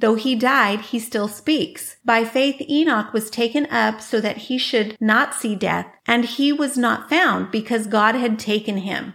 Though he died, he still speaks. By faith, Enoch was taken up so that he should not see death, and he was not found because God had taken him.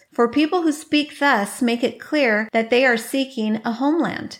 For people who speak thus make it clear that they are seeking a homeland.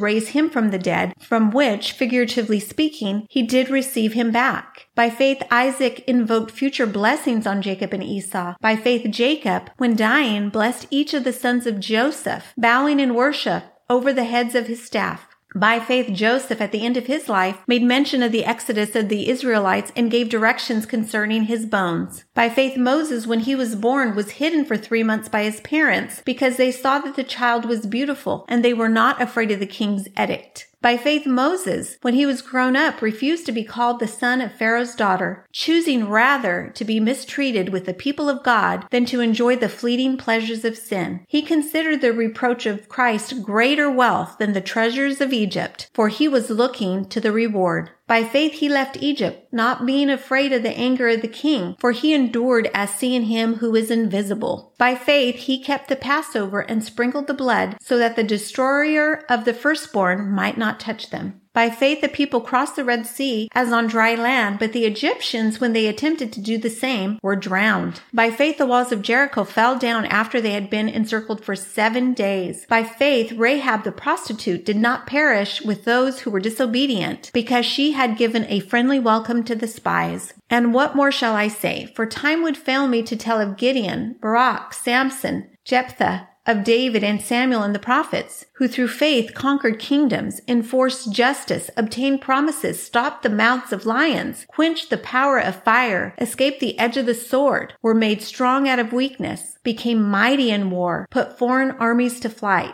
raise him from the dead, from which, figuratively speaking, he did receive him back. By faith, Isaac invoked future blessings on Jacob and Esau. By faith, Jacob, when dying, blessed each of the sons of Joseph, bowing in worship over the heads of his staff. By faith, Joseph, at the end of his life, made mention of the exodus of the Israelites and gave directions concerning his bones. By faith, Moses, when he was born, was hidden for three months by his parents because they saw that the child was beautiful and they were not afraid of the king's edict. By faith, Moses, when he was grown up, refused to be called the son of Pharaoh's daughter, choosing rather to be mistreated with the people of God than to enjoy the fleeting pleasures of sin. He considered the reproach of Christ greater wealth than the treasures of Egypt, for he was looking to the reward. By faith he left Egypt, not being afraid of the anger of the king, for he endured as seeing him who is invisible. By faith he kept the Passover and sprinkled the blood, so that the destroyer of the firstborn might not touch them. By faith, the people crossed the Red Sea as on dry land, but the Egyptians, when they attempted to do the same, were drowned. By faith, the walls of Jericho fell down after they had been encircled for seven days. By faith, Rahab the prostitute did not perish with those who were disobedient, because she had given a friendly welcome to the spies. And what more shall I say? For time would fail me to tell of Gideon, Barak, Samson, Jephthah, of David and Samuel and the prophets, who through faith conquered kingdoms, enforced justice, obtained promises, stopped the mouths of lions, quenched the power of fire, escaped the edge of the sword, were made strong out of weakness, became mighty in war, put foreign armies to flight.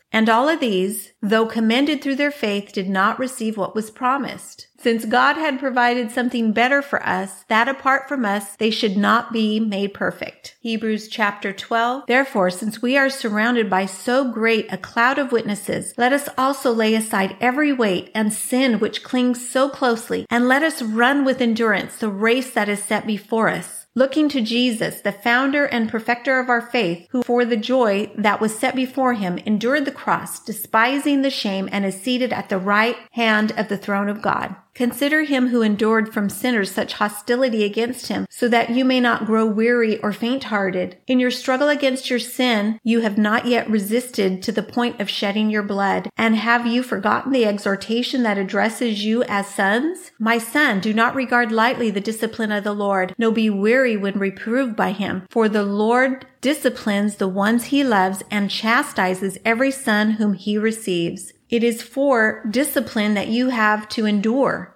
And all of these, though commended through their faith, did not receive what was promised. Since God had provided something better for us, that apart from us, they should not be made perfect. Hebrews chapter 12. Therefore, since we are surrounded by so great a cloud of witnesses, let us also lay aside every weight and sin which clings so closely, and let us run with endurance the race that is set before us looking to Jesus, the founder and perfecter of our faith, who for the joy that was set before him endured the cross, despising the shame, and is seated at the right hand of the throne of God. Consider him who endured from sinners such hostility against him, so that you may not grow weary or faint hearted. In your struggle against your sin, you have not yet resisted to the point of shedding your blood. And have you forgotten the exhortation that addresses you as sons? My son, do not regard lightly the discipline of the Lord, no be weary when reproved by him. For the Lord disciplines the ones he loves and chastises every son whom he receives. It is for discipline that you have to endure.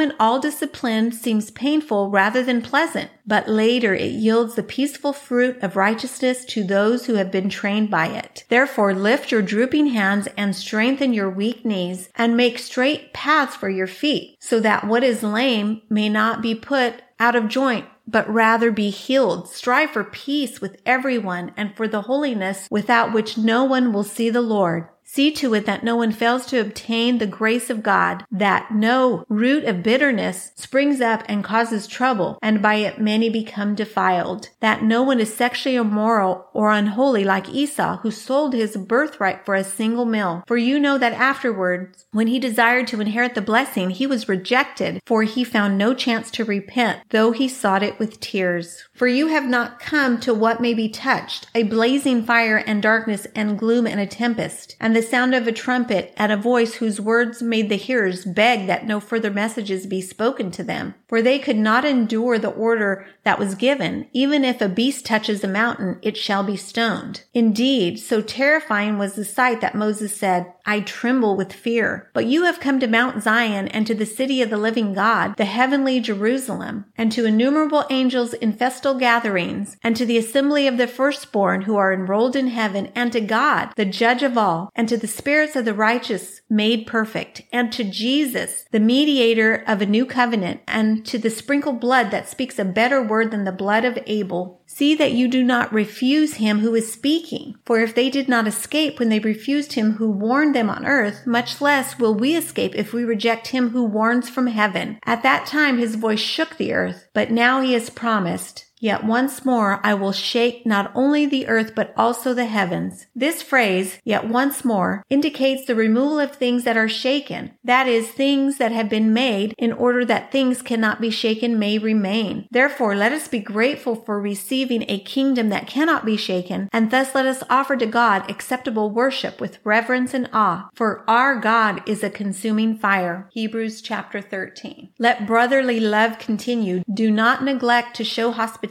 moment all discipline seems painful rather than pleasant, but later it yields the peaceful fruit of righteousness to those who have been trained by it. Therefore lift your drooping hands and strengthen your weak knees and make straight paths for your feet so that what is lame may not be put out of joint but rather be healed. Strive for peace with everyone and for the holiness without which no one will see the Lord. See to it that no one fails to obtain the grace of God, that no root of bitterness springs up and causes trouble, and by it many become defiled, that no one is sexually immoral or unholy like Esau, who sold his birthright for a single meal. For you know that afterwards, when he desired to inherit the blessing, he was rejected, for he found no chance to repent, though he sought it with tears. For you have not come to what may be touched, a blazing fire and darkness and gloom and a tempest, and the sound of a trumpet and a voice whose words made the hearers beg that no further messages be spoken to them. For they could not endure the order that was given, even if a beast touches a mountain, it shall be stoned. Indeed, so terrifying was the sight that Moses said, I tremble with fear. But you have come to Mount Zion and to the city of the living God, the heavenly Jerusalem, and to innumerable angels in festal gatherings, and to the assembly of the firstborn who are enrolled in heaven, and to God, the judge of all, and to the spirits of the righteous made perfect, and to Jesus, the mediator of a new covenant, and to the sprinkled blood that speaks a better word than the blood of Abel See that you do not refuse him who is speaking. For if they did not escape when they refused him who warned them on earth, much less will we escape if we reject him who warns from heaven. At that time his voice shook the earth, but now he has promised, Yet once more I will shake not only the earth but also the heavens. This phrase, yet once more, indicates the removal of things that are shaken. That is, things that have been made in order that things cannot be shaken may remain. Therefore, let us be grateful for receiving a kingdom that cannot be shaken, and thus let us offer to God acceptable worship with reverence and awe, for our God is a consuming fire. Hebrews chapter 13. Let brotherly love continue. Do not neglect to show hospitality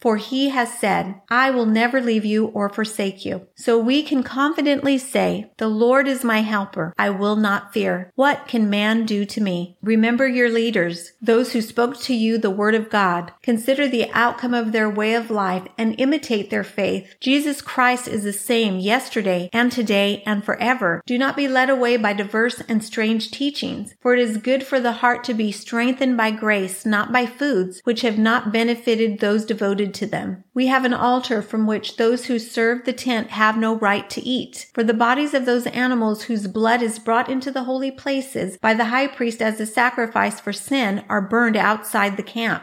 For he has said, I will never leave you or forsake you. So we can confidently say, The Lord is my helper. I will not fear. What can man do to me? Remember your leaders, those who spoke to you the word of God. Consider the outcome of their way of life and imitate their faith. Jesus Christ is the same yesterday and today and forever. Do not be led away by diverse and strange teachings, for it is good for the heart to be strengthened by grace, not by foods, which have not benefited those devoted to them. We have an altar from which those who serve the tent have no right to eat. For the bodies of those animals whose blood is brought into the holy places by the high priest as a sacrifice for sin are burned outside the camp.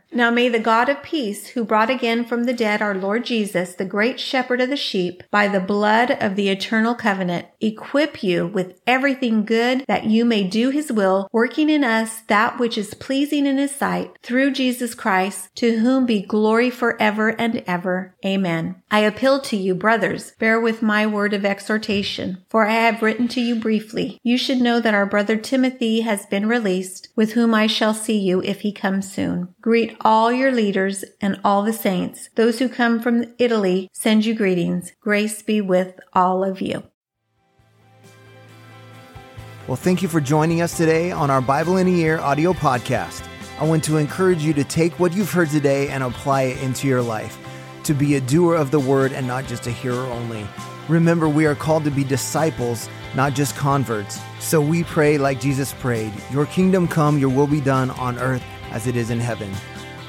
Now may the God of peace, who brought again from the dead our Lord Jesus, the great shepherd of the sheep, by the blood of the eternal covenant, equip you with everything good that you may do his will, working in us that which is pleasing in his sight through Jesus Christ, to whom be glory forever and ever. Amen. I appeal to you, brothers, bear with my word of exhortation, for I have written to you briefly. You should know that our brother Timothy has been released, with whom I shall see you if he comes soon. Greet all your leaders and all the saints. Those who come from Italy send you greetings. Grace be with all of you. Well, thank you for joining us today on our Bible in a Year audio podcast. I want to encourage you to take what you've heard today and apply it into your life, to be a doer of the word and not just a hearer only. Remember, we are called to be disciples, not just converts. So we pray like Jesus prayed Your kingdom come, your will be done on earth as it is in heaven.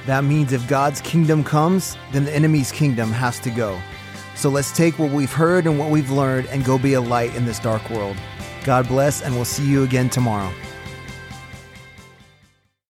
That means if God's kingdom comes, then the enemy's kingdom has to go. So let's take what we've heard and what we've learned and go be a light in this dark world. God bless, and we'll see you again tomorrow.